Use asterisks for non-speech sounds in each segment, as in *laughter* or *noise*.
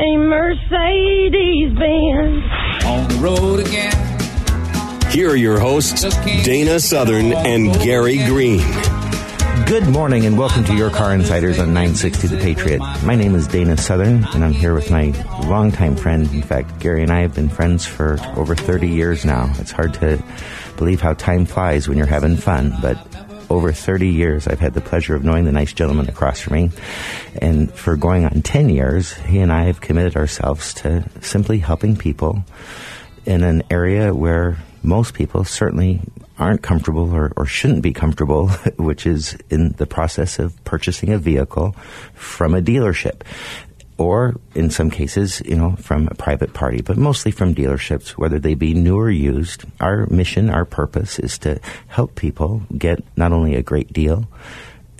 a Mercedes Benz? On the road again. Here are your hosts, Dana Southern and Gary Green. Good morning and welcome to Your Car Insiders on 960 The Patriot. My name is Dana Southern and I'm here with my longtime friend. In fact, Gary and I have been friends for over 30 years now. It's hard to believe how time flies when you're having fun, but over 30 years I've had the pleasure of knowing the nice gentleman across from me. And for going on 10 years, he and I have committed ourselves to simply helping people in an area where most people certainly aren't comfortable or, or shouldn't be comfortable, *laughs* which is in the process of purchasing a vehicle from a dealership. Or in some cases, you know, from a private party, but mostly from dealerships, whether they be new or used. Our mission, our purpose is to help people get not only a great deal,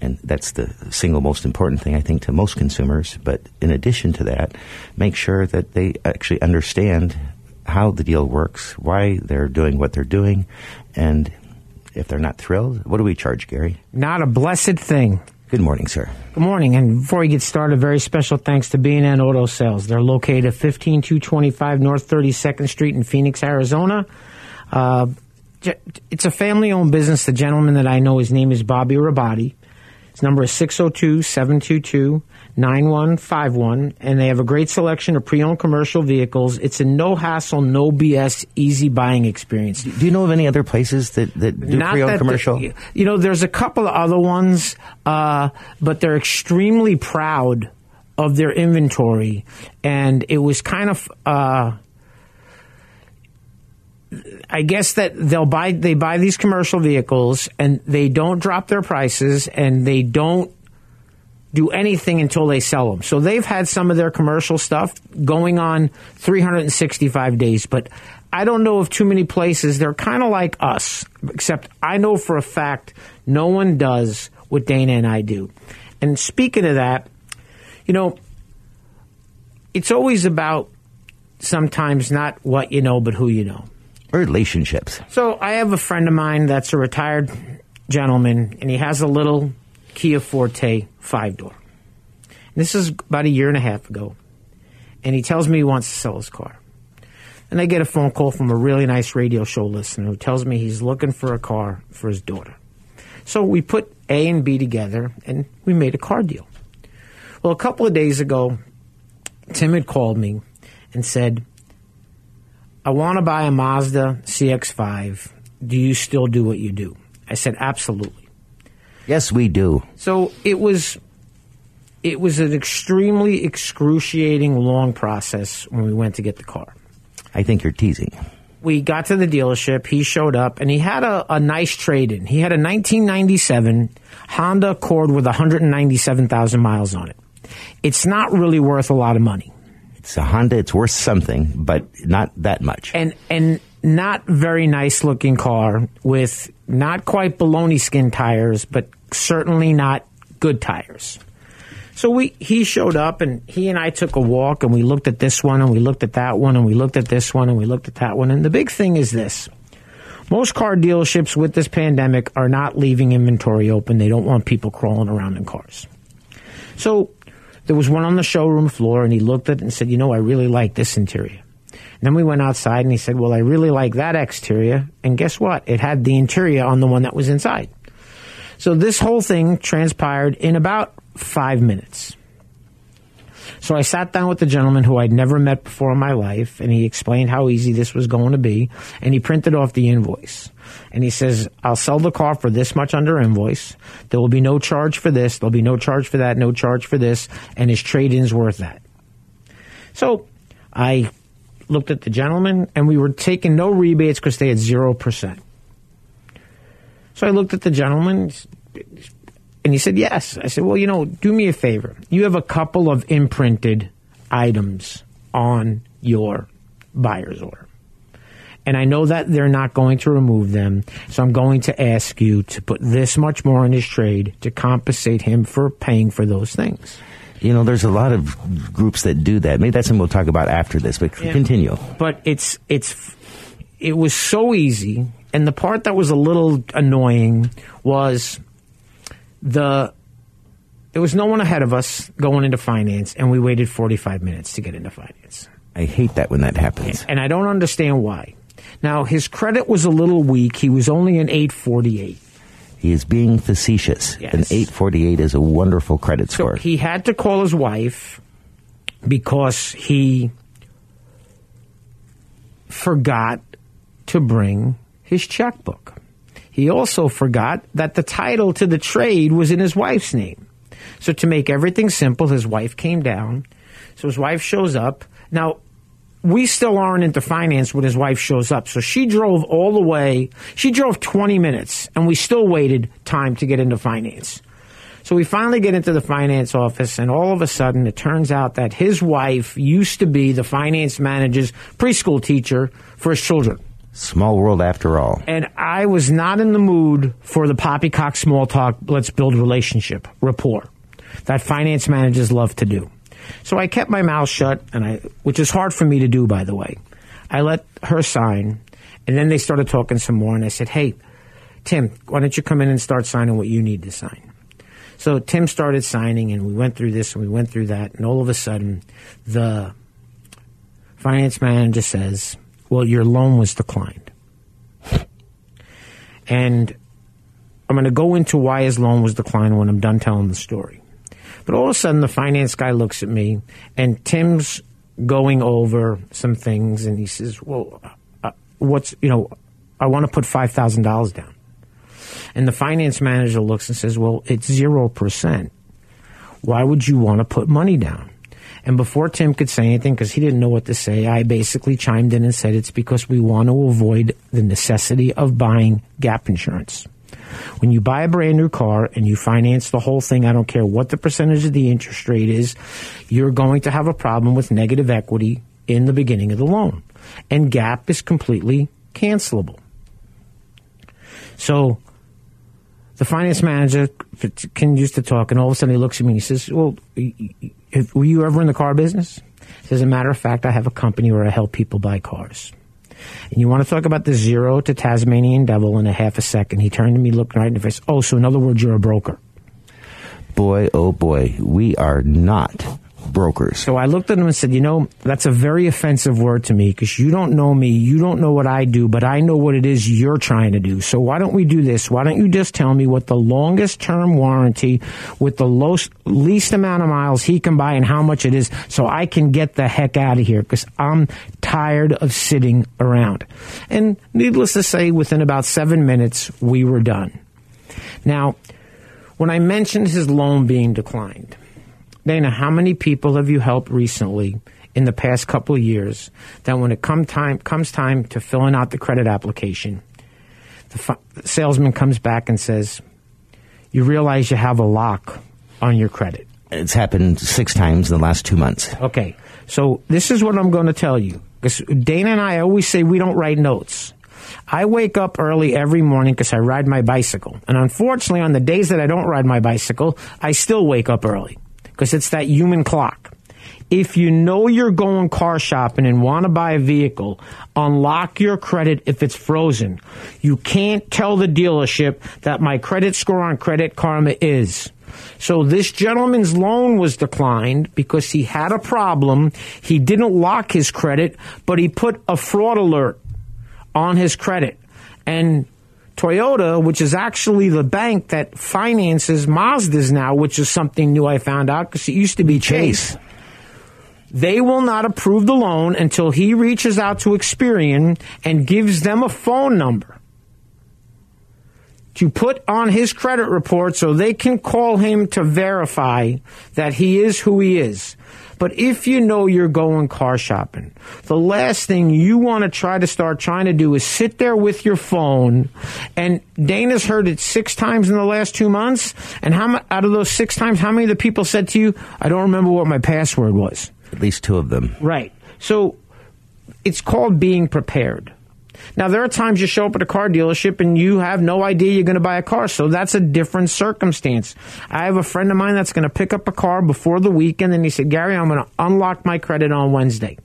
and that's the single most important thing I think to most consumers, but in addition to that, make sure that they actually understand how the deal works, why they're doing what they're doing, and if they're not thrilled, what do we charge, Gary? Not a blessed thing. Good morning, sir. Good morning. And before we get started, very special thanks to B&N Auto Sales. They're located at 15225 North 32nd Street in Phoenix, Arizona. Uh, it's a family owned business. The gentleman that I know, his name is Bobby Rabati. His number is 602 722 9151. And they have a great selection of pre owned commercial vehicles. It's a no hassle, no BS, easy buying experience. Do you know of any other places that, that do pre-owned commercial? the- you know, there's a couple of other ones, uh, but they're extremely proud of their inventory, and it was kind of. Uh, I guess that they'll buy they buy these commercial vehicles and they don't drop their prices and they don't do anything until they sell them. So they've had some of their commercial stuff going on 365 days, but I don't know of too many places. They're kind of like us, except I know for a fact no one does what Dana and I do. And speaking of that, you know, it's always about sometimes not what you know, but who you know. Relationships. So I have a friend of mine that's a retired gentleman, and he has a little Kia Forte five door. This is about a year and a half ago, and he tells me he wants to sell his car. And I get a phone call from a really nice radio show listener who tells me he's looking for a car for his daughter. So we put A and B together, and we made a car deal. Well, a couple of days ago, Tim had called me and said, I want to buy a Mazda CX5. Do you still do what you do? I said, absolutely. Yes, we do. So it was it was an extremely excruciating long process when we went to get the car. I think you're teasing. We got to the dealership, he showed up and he had a, a nice trade in. He had a 1997 Honda Accord with 197,000 miles on it. It's not really worth a lot of money. It's a Honda. It's worth something, but not that much. and and not very nice looking car with not quite baloney skin tires, but certainly not good tires. So we he showed up and he and I took a walk and we looked at this one and we looked at that one and we looked at this one and we looked at that one and the big thing is this. Most car dealerships with this pandemic are not leaving inventory open. They don't want people crawling around in cars. So there was one on the showroom floor and he looked at it and said, "You know, I really like this interior." And then we went outside and he said, Well, I really like that exterior. And guess what? It had the interior on the one that was inside. So this whole thing transpired in about five minutes. So I sat down with the gentleman who I'd never met before in my life, and he explained how easy this was going to be, and he printed off the invoice. And he says, I'll sell the car for this much under invoice. There will be no charge for this, there'll be no charge for that, no charge for this, and his trade in's worth that. So I looked at the gentleman, and we were taking no rebates because they had 0%. So I looked at the gentleman, and he said, Yes. I said, Well, you know, do me a favor. You have a couple of imprinted items on your buyer's order. And I know that they're not going to remove them, so I'm going to ask you to put this much more in his trade to compensate him for paying for those things. You know, there's a lot of groups that do that. Maybe that's something we'll talk about after this, but Yeah. continue. But it's it's it was so easy, and the part that was a little annoying was the there was no one ahead of us going into finance, and we waited 45 minutes to get into finance. I hate that when that happens. And I don't understand why. Now, his credit was a little weak. He was only an 848. He is being facetious. Yes. An 848 is a wonderful credit So score. he had to call his wife because he forgot to bring his checkbook. He also forgot that the title to the trade was in his wife's name. So to make everything simple, his wife came down. So his wife shows up. Now, we still aren't into finance when his wife shows up. So she drove all the way. She drove 20 minutes and we still waited time to get into finance. So we finally get into the finance office, and all of a sudden, it turns out that his wife used to be the finance manager's preschool teacher for his children. Small world after all. And I was not in the mood for the poppycock small talk, let's build relationship, rapport that finance managers love to do. So I kept my mouth shut, and I, which is hard for me to do, by the way. I let her sign, and then they started talking some more, and I said, hey, Tim, why don't you come in and start signing what you need to sign? So Tim started signing, and we went through this and we went through that, and all of a sudden, the finance manager says, Well, your loan was declined. And I'm going to go into why his loan was declined when I'm done telling the story. But all of a sudden, the finance guy looks at me, and Tim's going over some things, and he says, Well, uh, what's, you know, I want to put $5,000 down. And the finance manager looks and says, Well, it's 0%. Why would you want to put money down? And before Tim could say anything, because he didn't know what to say, I basically chimed in and said it's because we want to avoid the necessity of buying gap insurance. When you buy a brand new car and you finance the whole thing, I don't care what the percentage of the interest rate is, you're going to have a problem with negative equity in the beginning of the loan. And gap is completely cancelable. So the finance manager continues to talk, and all of a sudden he looks at me and he says, Well, if- were you ever in the car business? As a matter of fact, I have a company where I help people buy cars. And you want to talk about the zero to Tasmanian devil in a half a second. He turned to me, looked right in the face. Oh, so in other words, you're a broker. Boy, oh boy, we are not brokers. So I looked at him and said, You know, that's a very offensive word to me because you don't know me. You don't know what I do, but I know what it is you're trying to do. So why don't we do this? Why don't you just tell me what the longest term warranty with the lowest, least amount of miles he can buy and how much it is so I can get the heck out of here because I'm tired of sitting around. And needless to say, within about seven minutes, we were done. Now, when I mentioned his loan being declined, Dana, how many people have you helped recently in the past couple of years that when it come time comes time to filling out the credit application, the fi- salesman comes back and says, "You realize you have a lock on your credit." It's happened six times in the last two months. Okay, so this is what I'm going to tell you because Dana and I always say we don't write notes. I wake up early every morning because I ride my bicycle. And unfortunately, on the days that I don't ride my bicycle, I still wake up early because it's that human clock. If you know you're going car shopping and want to buy a vehicle, unlock your credit if it's frozen. You can't tell the dealership that my credit score on Credit Karma is. So this gentleman's loan was declined because he had a problem. He didn't lock his credit, but he put a fraud alert on his credit. And Toyota, which is actually the bank that finances Mazdas now, which is something new I found out because it used to be Chase. They will not approve the loan until he reaches out to Experian and gives them a phone number to put on his credit report so they can call him to verify that he is who he is. But if you know you're going car shopping, the last thing you want to try to start trying to do is sit there with your phone. And Dana's heard it six times in the last two months. And how out of those six times, how many of the people said to you, "I don't remember what my password was"? At least two of them. Right. So it's called being prepared. Now, there are times you show up at a car dealership and you have no idea you're going to buy a car, so that's a different circumstance. I have a friend of mine that's going to pick up a car before the weekend, and he said, Gary, I'm going to unlock my credit on Wednesday.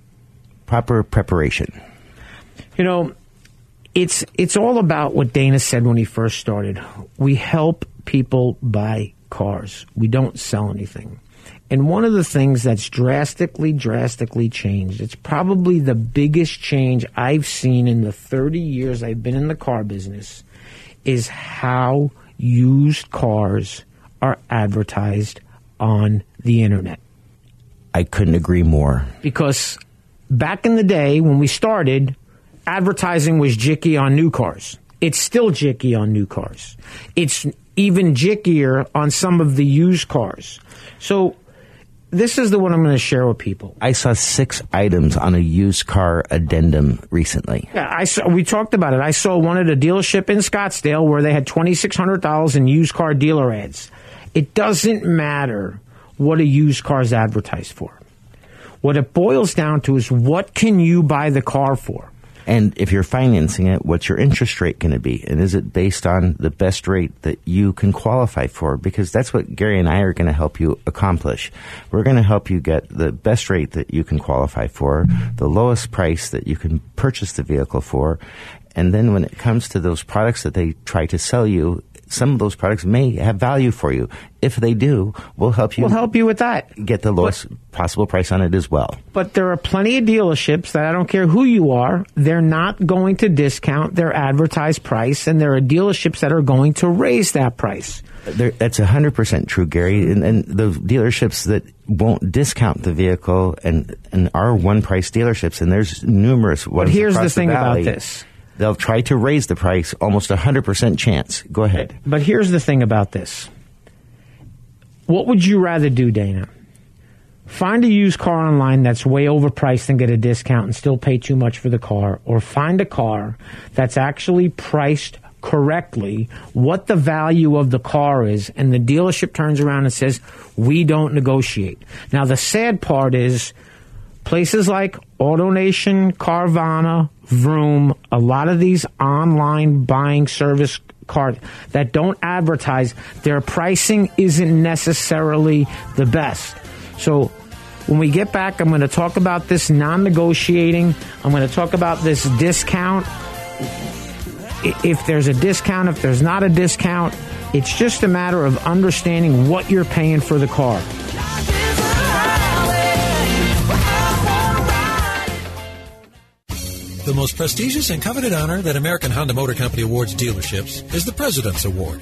Proper preparation. You know, it's it's all about what Dana said when he first started. We help people buy cars. We don't sell anything. And one of the things that's drastically, drastically changed, it's probably the biggest change I've seen in the 30 years I've been in the car business, is how used cars are advertised on the internet. I couldn't agree more. Because back in the day when we started, advertising was jicky on new cars. It's still jicky on new cars. It's even jickier on some of the used cars. So this is the one I'm going to share with people. I saw six items on a used car addendum recently. Yeah, I saw, we talked about it. I saw one at a dealership in Scottsdale where they had $2,600 in used car dealer ads. It doesn't matter what a used car is advertised for. What it boils down to is what can you buy the car for? And if you're financing it, what's your interest rate going to be? And is it based on the best rate that you can qualify for? Because that's what Gary and I are going to help you accomplish. We're going to help you get the best rate that you can qualify for, the lowest price that you can purchase the vehicle for. And then when it comes to those products that they try to sell you, some of those products may have value for you. If they do, we'll help you. We'll help you with that. Get the lowest possible price on it as well. But there are plenty of dealerships that I don't care who you are, they're not going to discount their advertised price, and there are dealerships that are going to raise that price. There, that's 100% true, Gary. And, and the dealerships that won't discount the vehicle and, and are one price dealerships, and there's numerous ones. But here's the thing about this. They'll try to raise the price almost 100% chance. Go ahead. But here's the thing about this. What would you rather do, Dana? Find a used car online that's way overpriced and get a discount and still pay too much for the car, or find a car that's actually priced correctly, what the value of the car is, and the dealership turns around and says, We don't negotiate. Now, the sad part is places like AutoNation, Carvana, Vroom, a lot of these online buying service cars that don't advertise, their pricing isn't necessarily the best. So when we get back, I'm going to talk about this non negotiating. I'm going to talk about this discount. If there's a discount, if there's not a discount, it's just a matter of understanding what you're paying for the car. The most prestigious and coveted honor that American Honda Motor Company awards dealerships is the President's Award.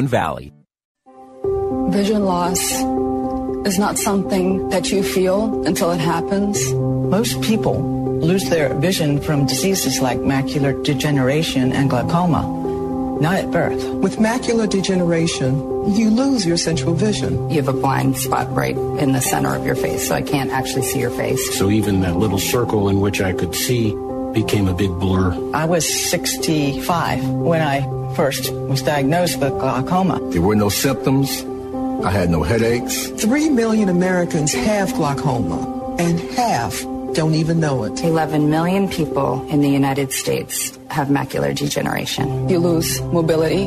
Valley. Vision loss is not something that you feel until it happens. Most people lose their vision from diseases like macular degeneration and glaucoma, not at birth. With macular degeneration, you lose your central vision. You have a blind spot right in the center of your face, so I can't actually see your face. So even that little circle in which I could see became a big blur. I was 65 when I first was diagnosed with glaucoma. There were no symptoms. I had no headaches. Three million Americans have glaucoma, and half don't even know it. 11 million people in the United States have macular degeneration. You lose mobility,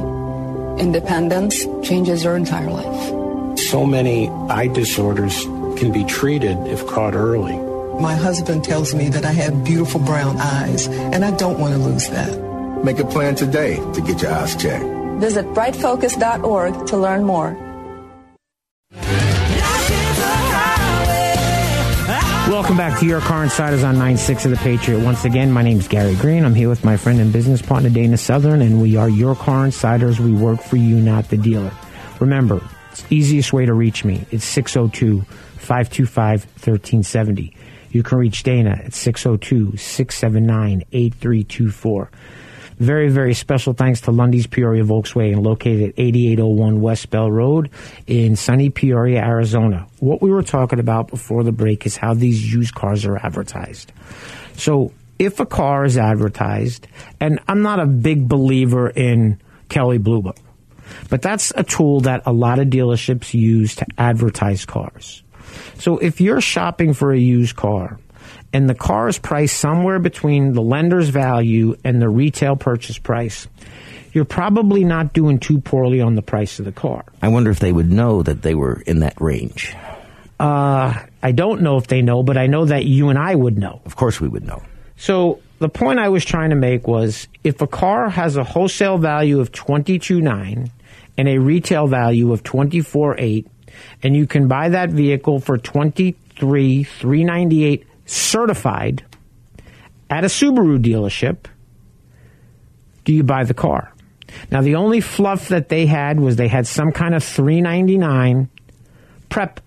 independence, changes your entire life. So many eye disorders can be treated if caught early. My husband tells me that I have beautiful brown eyes, and I don't want to lose that. Make a plan today to get your eyes checked. Visit brightfocus.org to learn more. Welcome back to your car insiders on 96 of the Patriot. Once again, my name is Gary Green. I'm here with my friend and business partner Dana Southern, and we are your car insiders. We work for you, not the dealer. Remember, it's the easiest way to reach me. It's 602 525 1370. You can reach Dana at 602 679 8324. Very, very special thanks to Lunde's Peoria Volkswagen, located at 8801 West Bell Road in sunny Peoria, Arizona. What we were talking about before the break is how these used cars are advertised. So, if a car is advertised, and I'm not a big believer in Kelley Blue Book, but that's a tool that a lot of dealerships use to advertise cars. So, if you're shopping for a used car, and the car is priced somewhere between the lender's value and the retail purchase price, you're probably not doing too poorly on the price of the car. I wonder if they would know that they were in that range. Uh, I don't know if they know, but I know that you and I would know. Of course, we would know. So the point I was trying to make was if a car has a wholesale value of twenty two nine and a retail value of twenty four eight, and you can buy that vehicle for twenty three three ninety eight certified at a Subaru dealership, do you buy the car? Now the only fluff that they had was they had some kind of 399 prep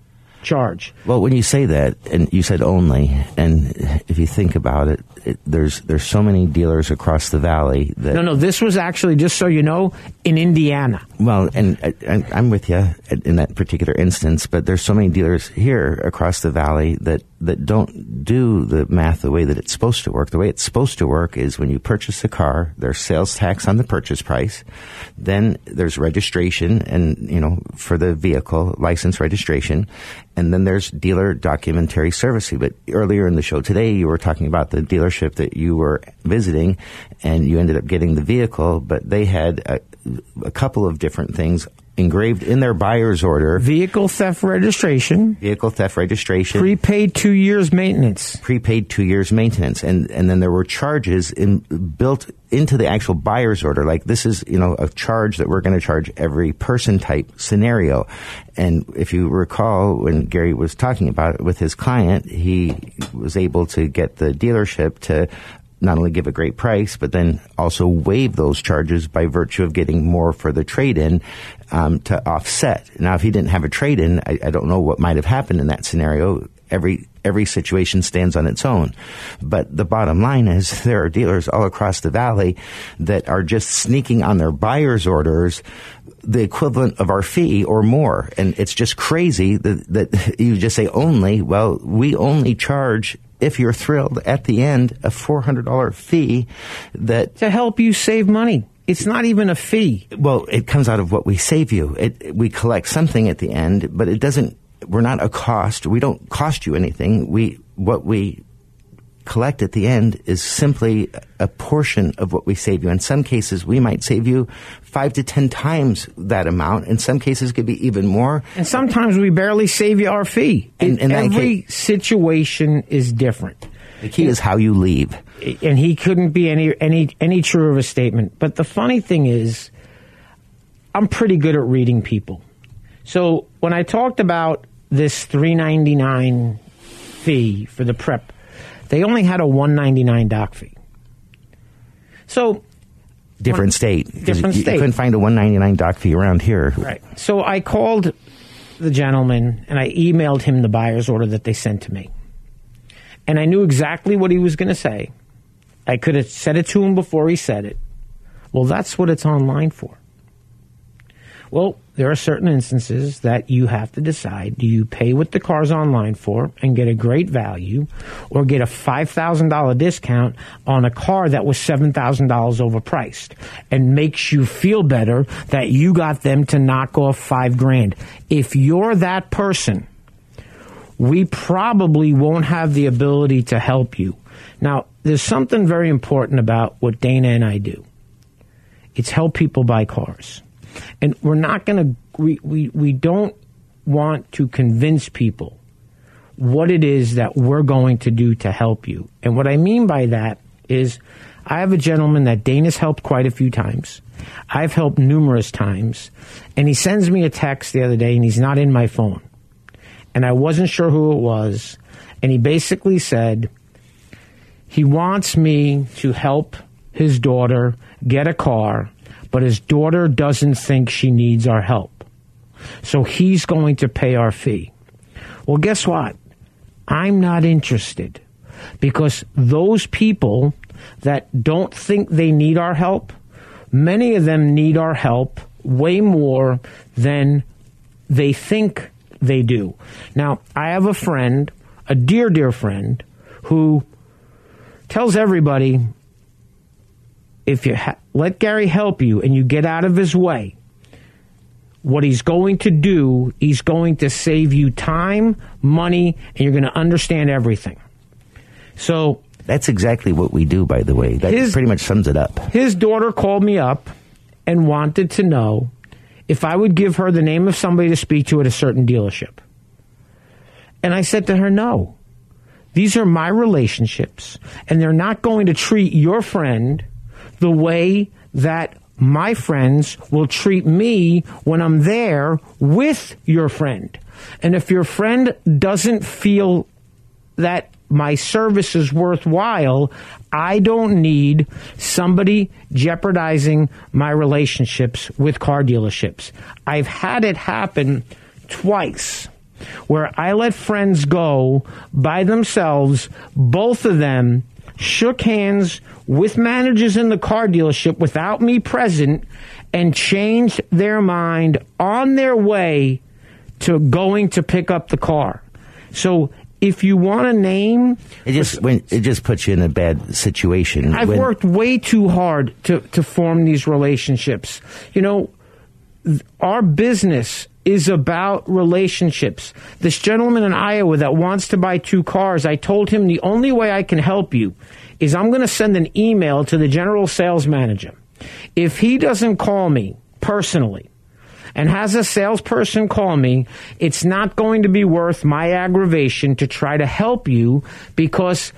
charge. Well, when you say that, and you said only, and if you think about it, it there's there's so many dealers across the valley that No, no, this was actually just so you know in Indiana. Well, and, and I'm with you in that particular instance, but there's so many dealers here across the valley that that don't do the math the way that it's supposed to work. The way it's supposed to work is when you purchase a car, there's sales tax on the purchase price, then there's registration and you know for the vehicle license registration, and then there's dealer documentary servicing. But earlier in the show today, you were talking about the dealership that you were visiting, and you ended up getting the vehicle, but they had a, a couple of different things engraved in their buyer's order. Vehicle theft registration. Vehicle theft registration. Prepaid two years maintenance. Prepaid two years maintenance. And, and then there were charges in, built into the actual buyer's order. Like this is, you know, a charge that we're going to charge every person type scenario. And if you recall when Gary was talking about it with his client, he was able to get the dealership to not only give a great price, but then also waive those charges by virtue of getting more for the trade in um, to offset. Now, if he didn't have a trade in, I, I don't know what might have happened in that scenario. Every every situation stands on its own. But the bottom line is *laughs* there are dealers all across the valley that are just sneaking on their buyer's orders the equivalent of our fee or more. And it's just crazy that, that *laughs* you just say only. Well, we only charge if you're thrilled at the end a $400 fee that to help you save money. It's not even a fee. Well, it comes out of what we save you. It, we collect something at the end, but it doesn't we're not a cost. We don't cost you anything. We what we collect at the end is simply a portion of what we save you. In some cases, we might save you five to ten times that amount. In some cases, it could be even more. And sometimes we barely save you our fee. And- and Every situation is different. The key is how you leave. and he couldn't be any any any truer of a statement. But the funny thing is, I'm pretty good at reading people. So when I talked about this 399 fee for the prep, they only had a 199 doc fee. So Different state. Different you, state. You couldn't find a 199 doc fee around here. Right. So I called the gentleman and I emailed him the buyer's order that they sent to me. And I knew exactly what he was going to say. I could have said it to him before he said it. Well, that's what it's online for. Well, there are certain instances that you have to decide do you pay what the car's online for and get a great value or get a $5,000 discount on a car that was $7,000 overpriced and makes you feel better that you got them to knock off 5 grand. If you're that person, we probably won't have the ability to help you. Now, there's something very important about what Dana and I do. It's help people buy cars. And we're not going to, we, we, we don't want to convince people what it is that we're going to do to help you. And what I mean by that is I have a gentleman that Dana's helped quite a few times. I've helped numerous times. And he sends me a text the other day and he's not in my phone. And I wasn't sure who it was. And he basically said, he wants me to help his daughter get a car, but his daughter doesn't think she needs our help. So he's going to pay our fee. Well, guess what? I'm not interested because those people that don't think they need our help, many of them need our help way more than they think they do. Now, I have a friend, a dear, dear friend, who tells everybody if you ha- let Gary help you and you get out of his way, what he's going to do, he's going to save you time, money, and you're going to understand everything. So That's exactly what we do, by the way. That His- pretty much sums it up. his daughter called me up and wanted to know if I would give her the name of somebody to speak to at a certain dealership. And I said to her, no. These are my relationships, and they're not going to treat your friend the way that my friends will treat me when I'm there with your friend. And if your friend doesn't feel that my service is worthwhile, I don't need somebody jeopardizing my relationships with car dealerships. I've had it happen twice where I let friends go by themselves, both of them shook hands with managers in the car dealership without me present and changed their mind on their way to going to pick up the car. So if you want a name, It just when it just puts you in a bad situation. I've when- worked way too hard to, to form these relationships. You know, th- our business is about relationships. This gentleman in Iowa that wants to buy two cars, I told him the only way I can help you is I'm going to send an email to the general sales manager. If he doesn't call me personally, and has a salesperson call me, it's not going to be worth my aggravation to try to help you because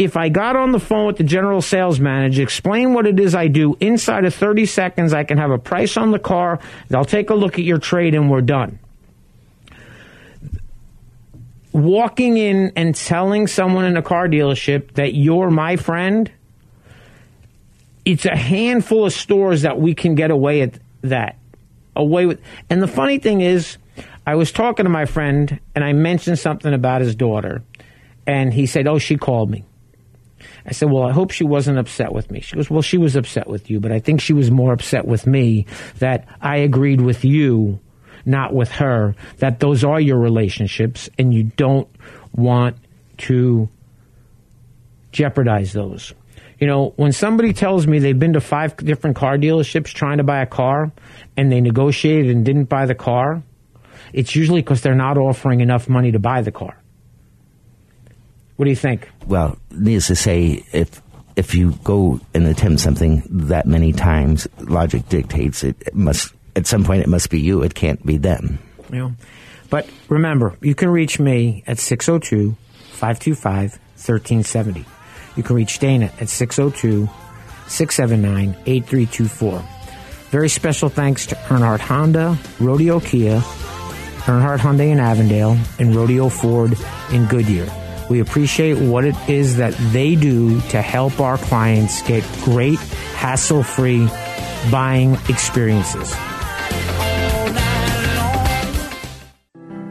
if I got on the phone with the general sales manager, explain what it is I do, inside of 30 seconds, I can have a price on the car, they'll take a look at your trade, and we're done. Walking in and telling someone in a car dealership that you're my friend, it's a handful of stores that we can get away at that. Away with. And the funny thing is, I was talking to my friend and I mentioned something about his daughter, and he said, Oh, she called me. I said, Well, I hope she wasn't upset with me. She goes, Well, she was upset with you, but I think she was more upset with me that I agreed with you, not with her, that those are your relationships and you don't want to jeopardize those. You know, when somebody tells me they've been to five different car dealerships trying to buy a car and they negotiated and didn't buy the car, it's usually because they're not offering enough money to buy the car. What do you think? Well, needless to say, if if you go and attempt something that many times, logic dictates it, it must at some point it must be you. It can't be them. You know? But remember, you can reach me at 602 525 1370. You can reach Dana at 602 679 8324. Very special thanks to Earnhardt Honda, Rodeo Kia, Earnhardt Hyundai in Avondale, and Rodeo Ford in Goodyear. We appreciate what it is that they do to help our clients get great, hassle free buying experiences.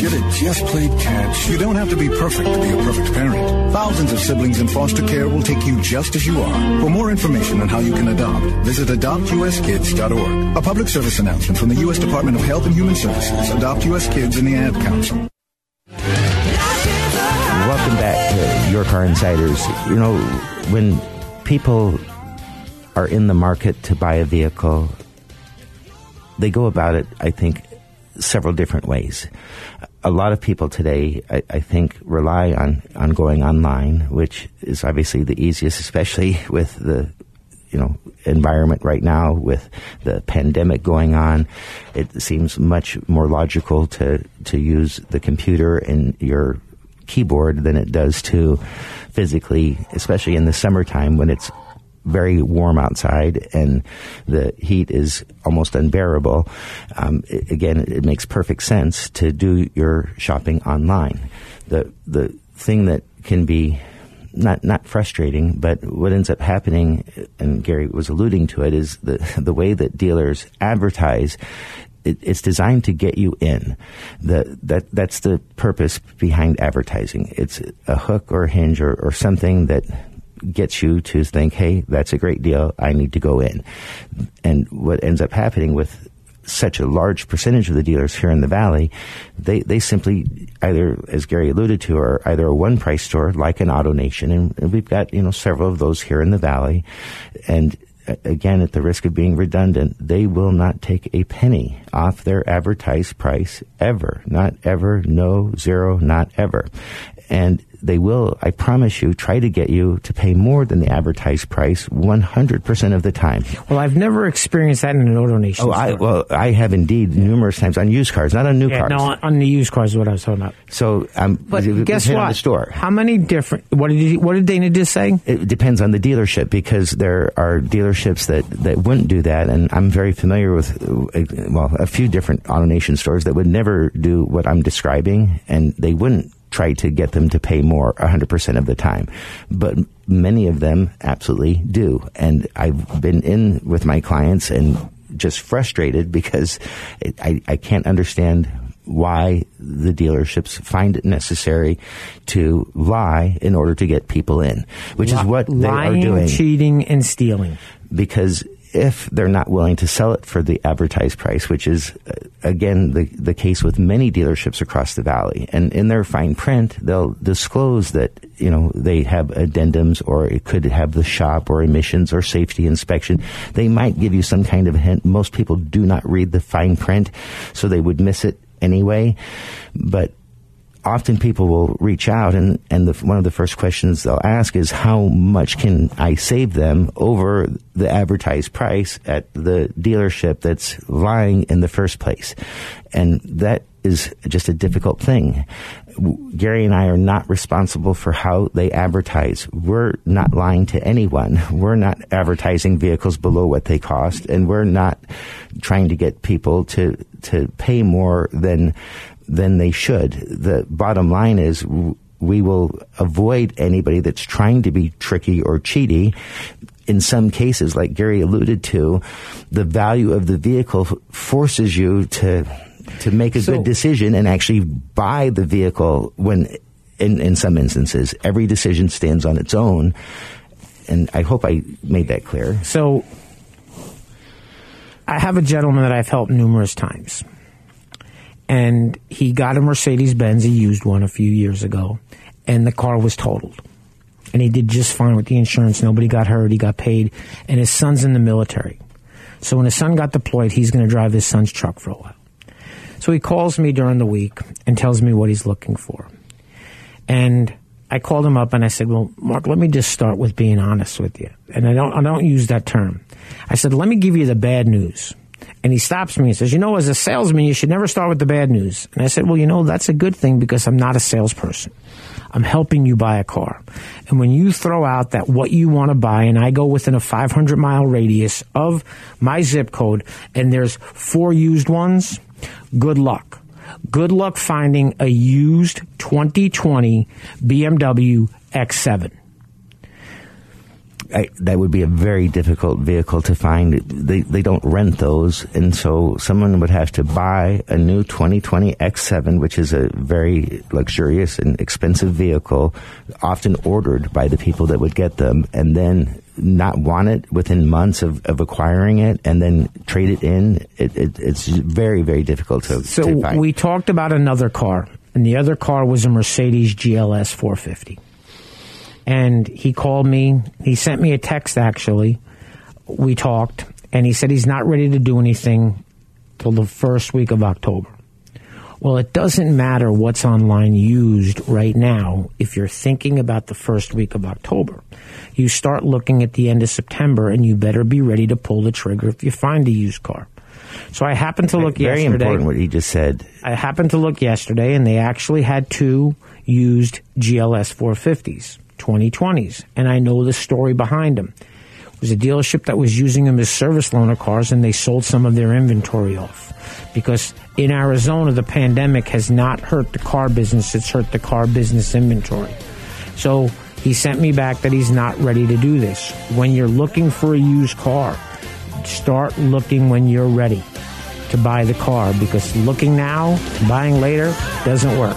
Should have just played catch. You don't have to be perfect to be a perfect parent. Thousands of siblings in foster care will take you just as you are. For more information on how you can adopt, visit adoptuskids.org. A public service announcement from the U.S. Department of Health and Human Services, Adopt U.S. Kids, and the Ad Council. Welcome back to Your Car Insiders. You know, when people are in the market to buy a vehicle, they go about it, I think, several different ways. A lot of people today, I, I, think, rely on, on going online, which is obviously the easiest, especially *laughs* with the you know environment right now with the pandemic going on. It seems much more logical to to use the computer and your keyboard than it does to physically, especially in the summertime when it's very warm outside and the heat is almost unbearable. Um, it, again, it makes perfect sense to do your shopping online. The the thing that can be not not frustrating, but what ends up happening, and Gary was alluding to it, is the *laughs* the way that dealers advertise. It, it's designed to get you in. The, that that's the purpose behind advertising. It's a hook or a hinge or, or something that gets you to think, hey, that's a great deal. I need to go in. And what ends up happening with such a large percentage of the dealers here in the valley, they, they simply either, as Gary alluded to, are either a one price store like an AutoNation, and, and we've got you know several of those here in the valley, and uh, again, at the risk of being redundant, they will not take a penny off their advertised price ever. Not ever, no, zero, not ever. And they will, I promise you, try to get you to pay more than the advertised price 100% of the time. Well, I've never experienced that in an auto nation. Oh, I, well, I have indeed numerous times on used cars, not on new yeah, cars. no, on- on the used cars is what I was talking about. So, um, But it- guess what? The store. How many different? What did you, what did Dana just say? It depends on the dealership because there are dealerships that, that wouldn't do that, and I'm very familiar with well a few different AutoNation stores that would never do what I'm describing, and they wouldn't try to get them to pay more 100% of the time, but many of them absolutely do, and I've been in with my clients and just frustrated because I I can't understand why the dealerships find it necessary to lie in order to get people in, which is what they lying, are doing. cheating, and stealing. Because if they're not willing to sell it for the advertised price, which is uh, again the the case with many dealerships across the valley, and in their fine print they'll disclose that you know they have addendums or it could have the shop or emissions or safety inspection. They might give you some kind of hint. Most people do not read the fine print, so they would miss it anyway. But often people will reach out and, and the, one of the first questions they'll ask is how much can I save them over the advertised price at the dealership that's lying in the first place? And that is just a difficult thing. Gary and I are not responsible for how they advertise. We're not lying to anyone. We're not advertising vehicles below what they cost, and we're not trying to get people to to pay more than than they should. The bottom line is we will avoid anybody that's trying to be tricky or cheaty. In some cases, like Gary alluded to, the value of the vehicle forces you to to make a So- good decision and actually buy the vehicle when in, in some instances every decision stands on its own and I hope I made that clear. So, I have a gentleman that I've helped numerous times. And he got a Mercedes Benz, he used one a few years ago, and the car was totaled. And he did just fine with the insurance. Nobody got hurt. He got paid. And his son's in the military. So when his son got deployed, he's going to drive his son's truck for a while. So he calls me during the week and tells me what he's looking for. And I called him up and I said, "Well, Mark, let me just start with being honest with you." And I don't I don't use that term. I said, "Let me give you the bad news." And he stops me and says, "You know, as a salesman, you should never start with the bad news." And I said, "Well, you know, that's a good thing because I'm not a salesperson. I'm helping you buy a car. And when you throw out that what you want to buy and I go within a 500 mile radius of my zip code and there's four used ones, good luck. Good luck finding a used 2020 BMW X7. I, that would be a very difficult vehicle to find. They they don't rent those, and so someone would have to buy a new 2020 X7, which is a very luxurious and expensive vehicle, often ordered by the people that would get them, and then not want it within months of, of acquiring it, and then trade it in. It, it, it's very very difficult to, So to we talked about another car, and the other car was a Mercedes GLS 450. And he called me. He sent me a text, actually. We talked, and he said he's not ready to do anything till the first week of October. Well, it doesn't matter what's online used right now if you're thinking about the first week of October. You start looking at the end of September, and you better be ready to pull the trigger if you find a used car. So I happened to look very yesterday. important what he just said. I happened to look yesterday, and they actually had two used GLS 450s, 2020s, and I know the story behind them. It was a dealership that was using them as service loaner cars, and they sold some of their inventory off because in Arizona, the pandemic has not hurt the car business; it's hurt the car business inventory. So he sent me back that he's not ready to do this. When you're looking for a used car, start looking when you're ready to buy the car because looking now, buying later doesn't work.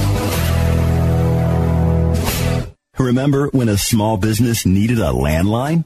Remember when a small business needed a landline?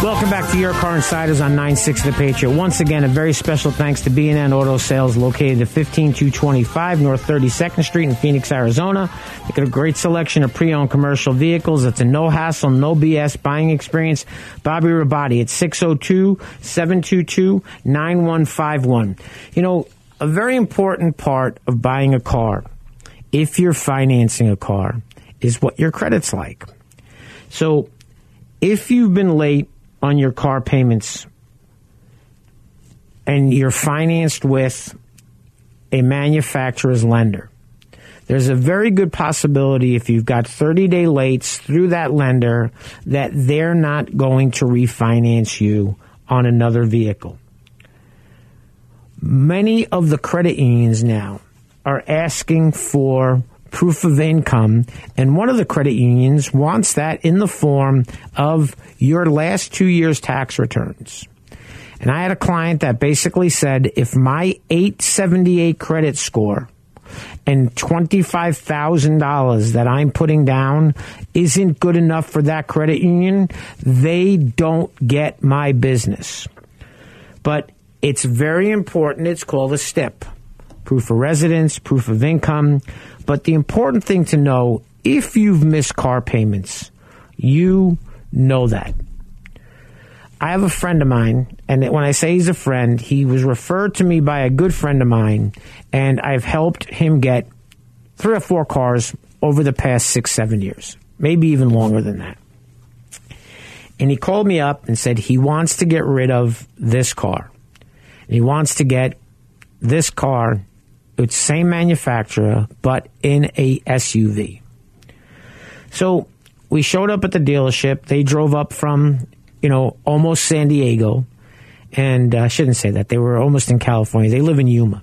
Welcome back to Your Car Insiders on 960 The Patriot. Once again, a very special thanks to B&N Auto Sales located at 15225 North 32nd Street in Phoenix, Arizona. They got a great selection of pre-owned commercial vehicles. It's a no-hassle, no BS buying experience. Bobby Rabati at 602-722-9151. You know, a very important part of buying a car, if you're financing a car, is what your credit's like. So if you've been late on your car payments and you're financed with a manufacturer's lender, there's a very good possibility if you've got 30 day lates through that lender that they're not going to refinance you on another vehicle. Many of the credit unions now are asking for proof of income, and one of the credit unions wants that in the form of your last two years' tax returns. And I had a client that basically said if my 878 credit score and $25,000 that I'm putting down isn't good enough for that credit union, they don't get my business. But it's very important. It's called a STIP proof of residence, proof of income. But the important thing to know if you've missed car payments, you know that. I have a friend of mine, and when I say he's a friend, he was referred to me by a good friend of mine, and I've helped him get three or four cars over the past six, seven years, maybe even longer than that. And he called me up and said he wants to get rid of this car. And he wants to get this car, it's same manufacturer, but in a SUV. So we showed up at the dealership. They drove up from, you know, almost San Diego. And uh, I shouldn't say that. They were almost in California. They live in Yuma.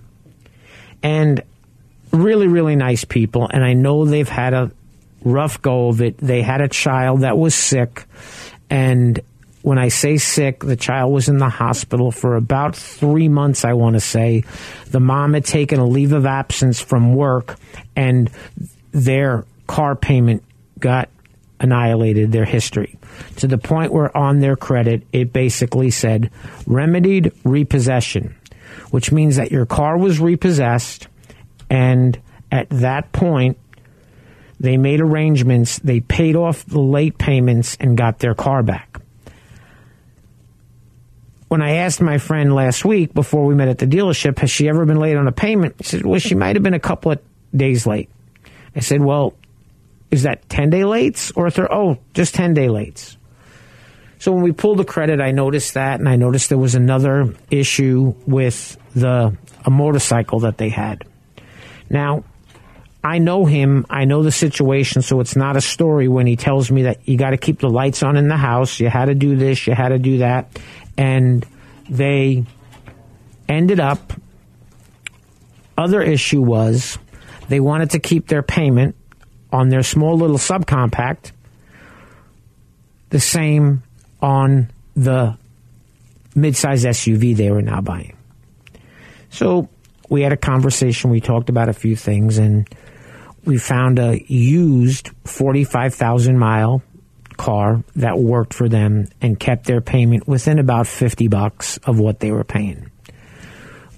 And really, really nice people. And I know they've had a rough go of it. They had a child that was sick. And when I say sick, the child was in the hospital for about three months, I want to say. The mom had taken a leave of absence from work, and their car payment got annihilated, their history, to the point where on their credit, it basically said remedied repossession, which means that your car was repossessed, and at that point, they made arrangements, they paid off the late payments, and got their car back when I asked my friend last week before we met at the dealership, has she ever been late on a payment? He said, well, she might have been a couple of days late. I said, well, is that 10 day lates or th- oh, just 10 day lates? So when we pulled the credit, I noticed that, and I noticed there was another issue with the a motorcycle that they had. Now, I know him. I know the situation, so it's not a story when he tells me that you got to keep the lights on in the house. You had to do this. You had to do that and they ended up. Other issue was they wanted to keep their payment on their small little subcompact the same on the midsize SUV they were now buying. So we had a conversation. We talked about a few things, and we found a used 45,000 mile car that worked for them and kept their payment within about 50 bucks of what they were paying.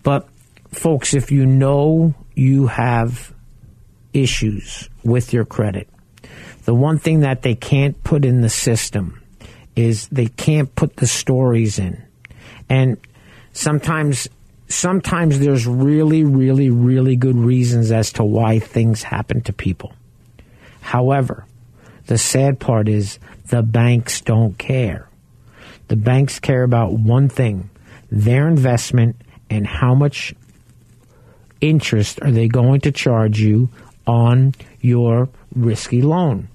But folks, if you know you have issues with your credit, the one thing that they can't put in the system is they can't put the stories in. And sometimes sometimes there's really really really good reasons as to why things happen to people. However, the sad part is the banks don't care. The banks care about one thing their investment and how much interest are they going to charge you on your risky loan.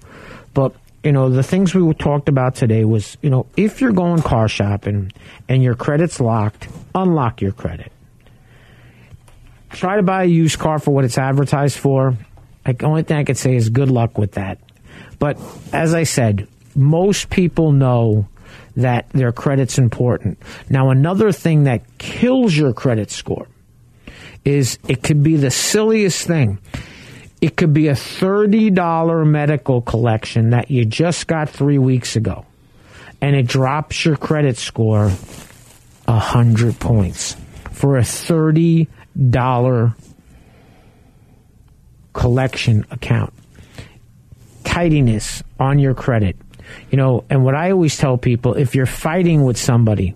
But you know, the things we talked about today was, you know, if you're going car shopping and your credit's locked, unlock your credit. Try to buy a used car for what it's advertised for. The only thing I could say is good luck with that. But as I said, most people know that their credit's important. Now, another thing that kills your credit score is it could be the silliest thing. It could be a $30 medical collection that you just got three weeks ago, and it drops your credit score 100 points for a $30 collection account. Tidiness on your credit. You know, and what I always tell people if you're fighting with somebody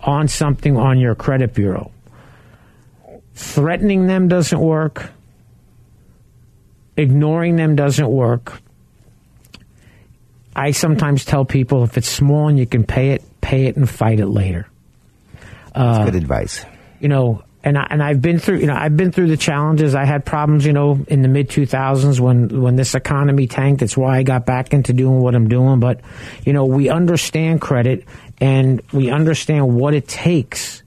on something on your credit bureau, threatening them doesn't work ignoring them doesn't work. I sometimes tell people if it's small and you can pay it, pay it and fight it later. Uh, good advice. You know, and I, and I've been through you know I've been through the challenges. I had problems you know in the mid 2000s when when this economy tanked. It's why I got back into doing what I'm doing. But you know we understand credit and we understand what it takes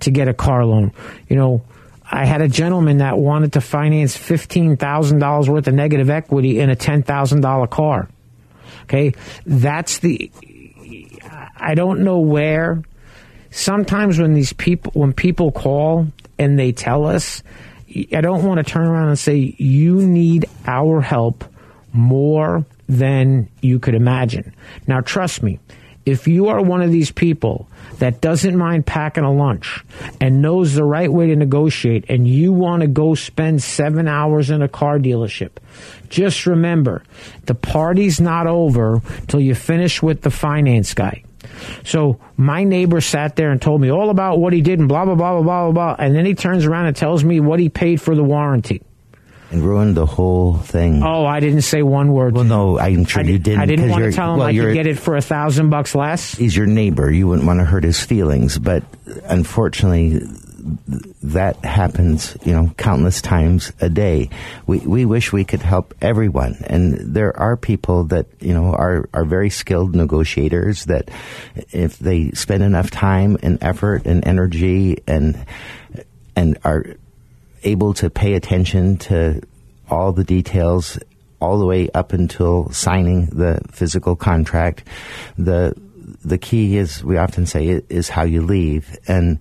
to get a car loan. You know I had a gentleman that wanted to finance $15,000 worth of negative equity in a $10,000 car. Okay. That's the, I don't know where. Sometimes when these people, when people call and they tell us, I don't want to turn around and say, you need our help more than you could imagine. Now, trust me, if you are one of these people that doesn't mind packing a lunch and knows the right way to negotiate and you want to go spend seven hours in a car dealership, just remember the party's not over till you finish with the finance guy. So my neighbor sat there and told me all about what he did and blah, blah, blah, blah, blah, blah. And then he turns around and tells me what he paid for the warranty and ruined the whole thing. Oh, I didn't say one word. Well, no, I'm sure I, you didn't. I didn't want to tell him well, I could get it for a thousand bucks less. He's your neighbor. You wouldn't want to hurt his feelings, but unfortunately, that happens, you know, countless times a day. We we wish we could help everyone, and there are people that you know are are very skilled negotiators that, if they spend enough time and effort and energy and and are able to pay attention to all the details all the way up until signing the physical contract. The the key is we often say is how you leave and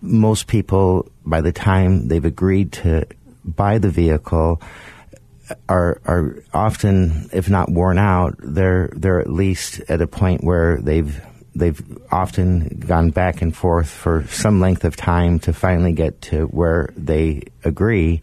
most people by the time they've agreed to buy the vehicle are are often if not worn out they're they're at least at a point where they've they've often gone back and forth for some length of time to finally get to where they agree.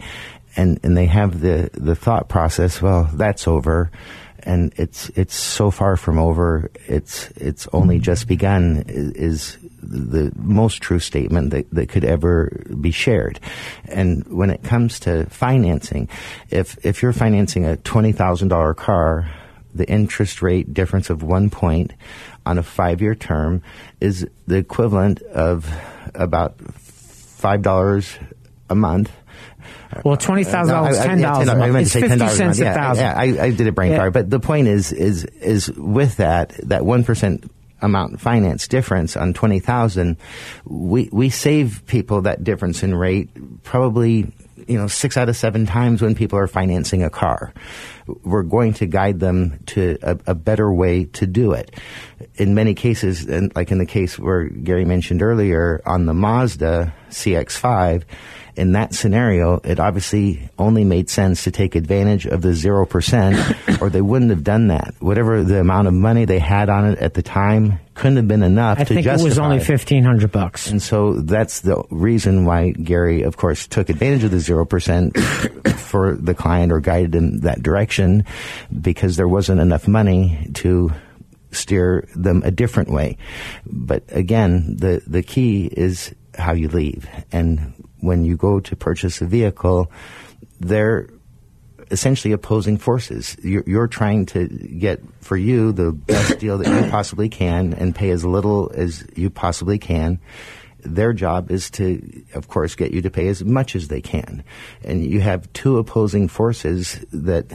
And and they have the the thought process well that's over. And it's it's so far from over. It's it's only just begun is, the most true statement that, that could ever be shared and when it comes to financing if if you're financing a $20,000 car the interest rate difference of 1 point on a five year term is the equivalent of about five dollars a month. Well, twenty thousand dollars, ten dollars. I say ten dollars cents a yeah, thousand. Yeah, I, I did a brain Yeah. fire, but the point is, is, is with that, that one percent amount finance difference on twenty thousand, we we save people that difference in rate probably you know six out of seven times when people are financing a car. We're going to guide them to a, a better way to do it. In many cases, and like in the case where Gary mentioned earlier on the Mazda CX5, in that scenario, it obviously only made sense to take advantage of the 0%, *coughs* or they wouldn't have done that. Whatever the amount of money they had on it at the time couldn't have been enough I to think justify it was only fifteen hundred bucks. and so that's the reason why Gary, of course, took advantage of the 0% *coughs* for the client or guided him that direction because there wasn't enough money to steer them a different way. But again, the, the key is how you leave. And when you go to purchase a vehicle, they're essentially opposing forces. You're, you're trying to get for you the best *coughs* deal that you possibly can and pay as little as you possibly can. Their job is to, of course, get you to pay as much as they can. And you have two opposing forces that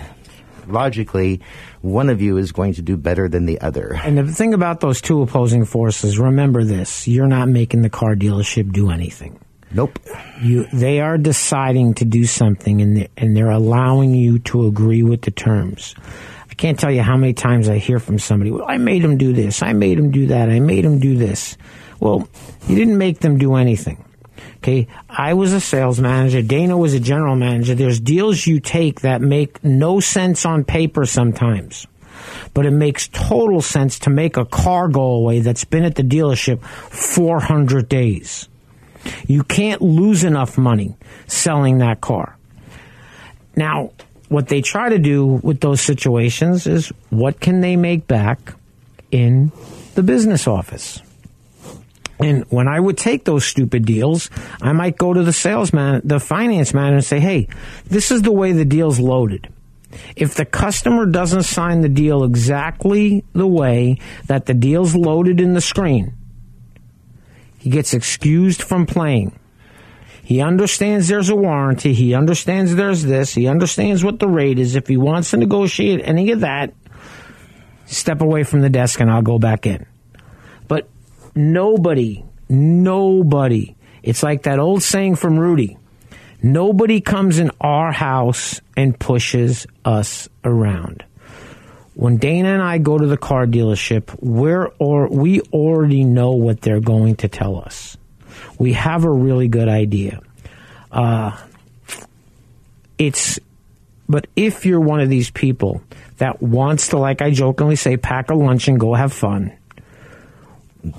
logically, one of you is going to do better than the other. And the thing about those two opposing forces, remember this: you're not making the car dealership do anything. Nope. You, they are deciding to do something, and they're, and they're allowing you to agree with the terms. I can't tell you how many times I hear from somebody, well, I made them do this, I made them do that, I made them do this. Well, you didn't make them do anything. Okay, I was a sales manager. Dana was a general manager. There's deals you take that make no sense on paper sometimes, but it makes total sense to make a car go away that's been at the dealership 400 days. You can't lose enough money selling that car. Now, what they try to do with those situations is what can they make back in the business office? And when I would take those stupid deals, I might go to the salesman, the finance manager and say, hey, this is the way the deal's loaded. If the customer doesn't sign the deal exactly the way that the deal's loaded in the screen, he gets excused from playing. He understands there's a warranty. He understands there's this. He understands what the rate is. If he wants to negotiate any of that, step away from the desk and I'll go back in. But nobody, nobody, it's like that old saying from Rudy nobody comes in our house and pushes us around. When Dana and I go to the car dealership, we're or we already know what they're going to tell us. We have a really good idea. Uh, it's, but if you're one of these people that wants to, like I jokingly say, pack a lunch and go have fun,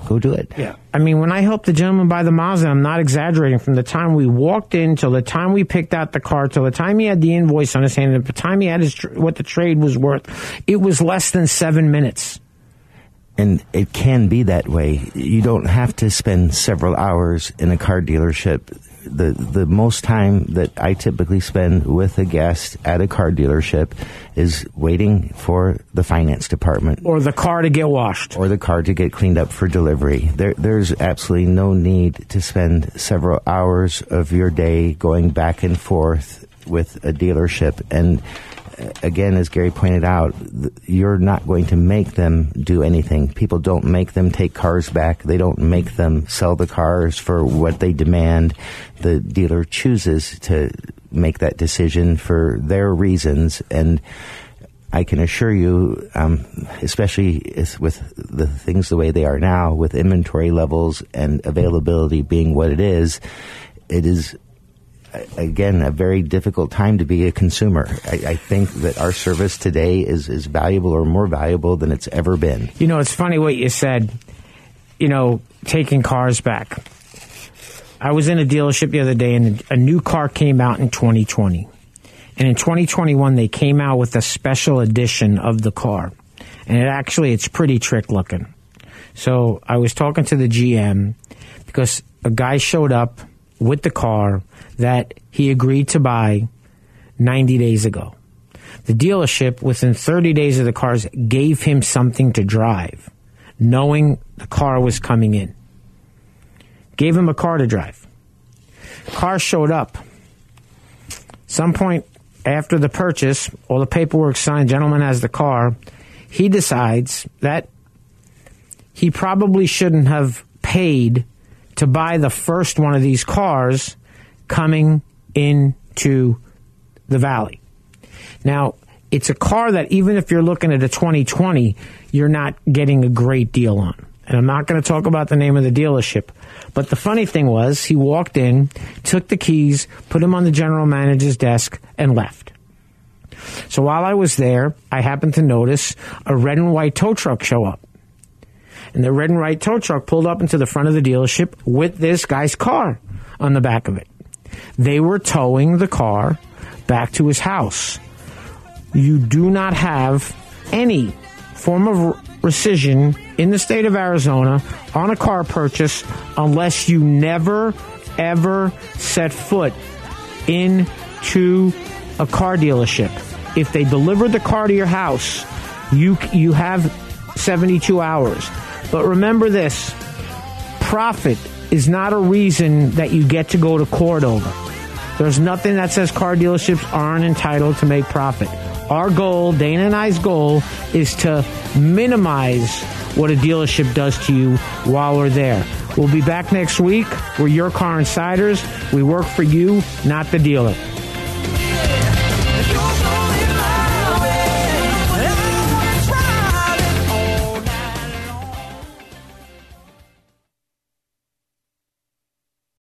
go do it. Yeah. I mean, when I helped the gentleman buy the Mazda, I'm not exaggerating. From the time we walked in till the time we picked out the car, till the time he had the invoice on his hand, and the time he had his tr- what the trade was worth, it was less than seven minutes. And it can be that way. You don't have to spend several hours in a car dealership. The the most time that I typically spend with a guest at a car dealership is waiting for the finance department Or the car to get washed. or the car to get cleaned up for delivery. There, there's absolutely no need to spend several hours of your day going back and forth with a dealership. And again, as Gary pointed out, you're not going to make them do anything. People don't make them take cars back. They don't make them sell the cars for what they demand. The dealer chooses to make that decision for their reasons and I can assure you, um, especially with the things the way they are now, with inventory levels and availability being what it is, it is again a very difficult time to be a consumer. I, I think that our service today is is valuable or more valuable than it's ever been. You know, it's funny what you said, you know, taking cars back. I was in a dealership the other day and a new car came out in 2020. And in 2021, they came out with a special edition of the car. And it actually, it's pretty trick looking. So I was talking to the GM because a guy showed up with the car that he agreed to buy 90 days ago. The dealership, within 30 days of the cars, gave him something to drive, knowing the car was coming in. Gave him a car to drive. Car showed up. Some point after the purchase, all the paperwork signed, gentleman has the car. He decides that he probably shouldn't have paid to buy the first one of these cars coming into the valley. Now, it's a car that even if you're looking at a 2020, you're not getting a great deal on. And I'm not going to talk about the name of the dealership. But the funny thing was, he walked in, took the keys, put them on the general manager's desk, and left. So while I was there, I happened to notice a red and white tow truck show up. And the red and white tow truck pulled up into the front of the dealership with this guy's car on the back of it. They were towing the car back to his house. You do not have any form of rescission in the state of Arizona on a car purchase unless you never, ever set foot into a car dealership. If they deliver the car to your house, you you have 72 hours. But remember this, profit is not a reason that you get to go to court over. There's nothing that says car dealerships aren't entitled to make profit. Our goal, Dana and I's goal, is to minimize what a dealership does to you while we're there. We'll be back next week. We're your car insiders. We work for you, not the dealer.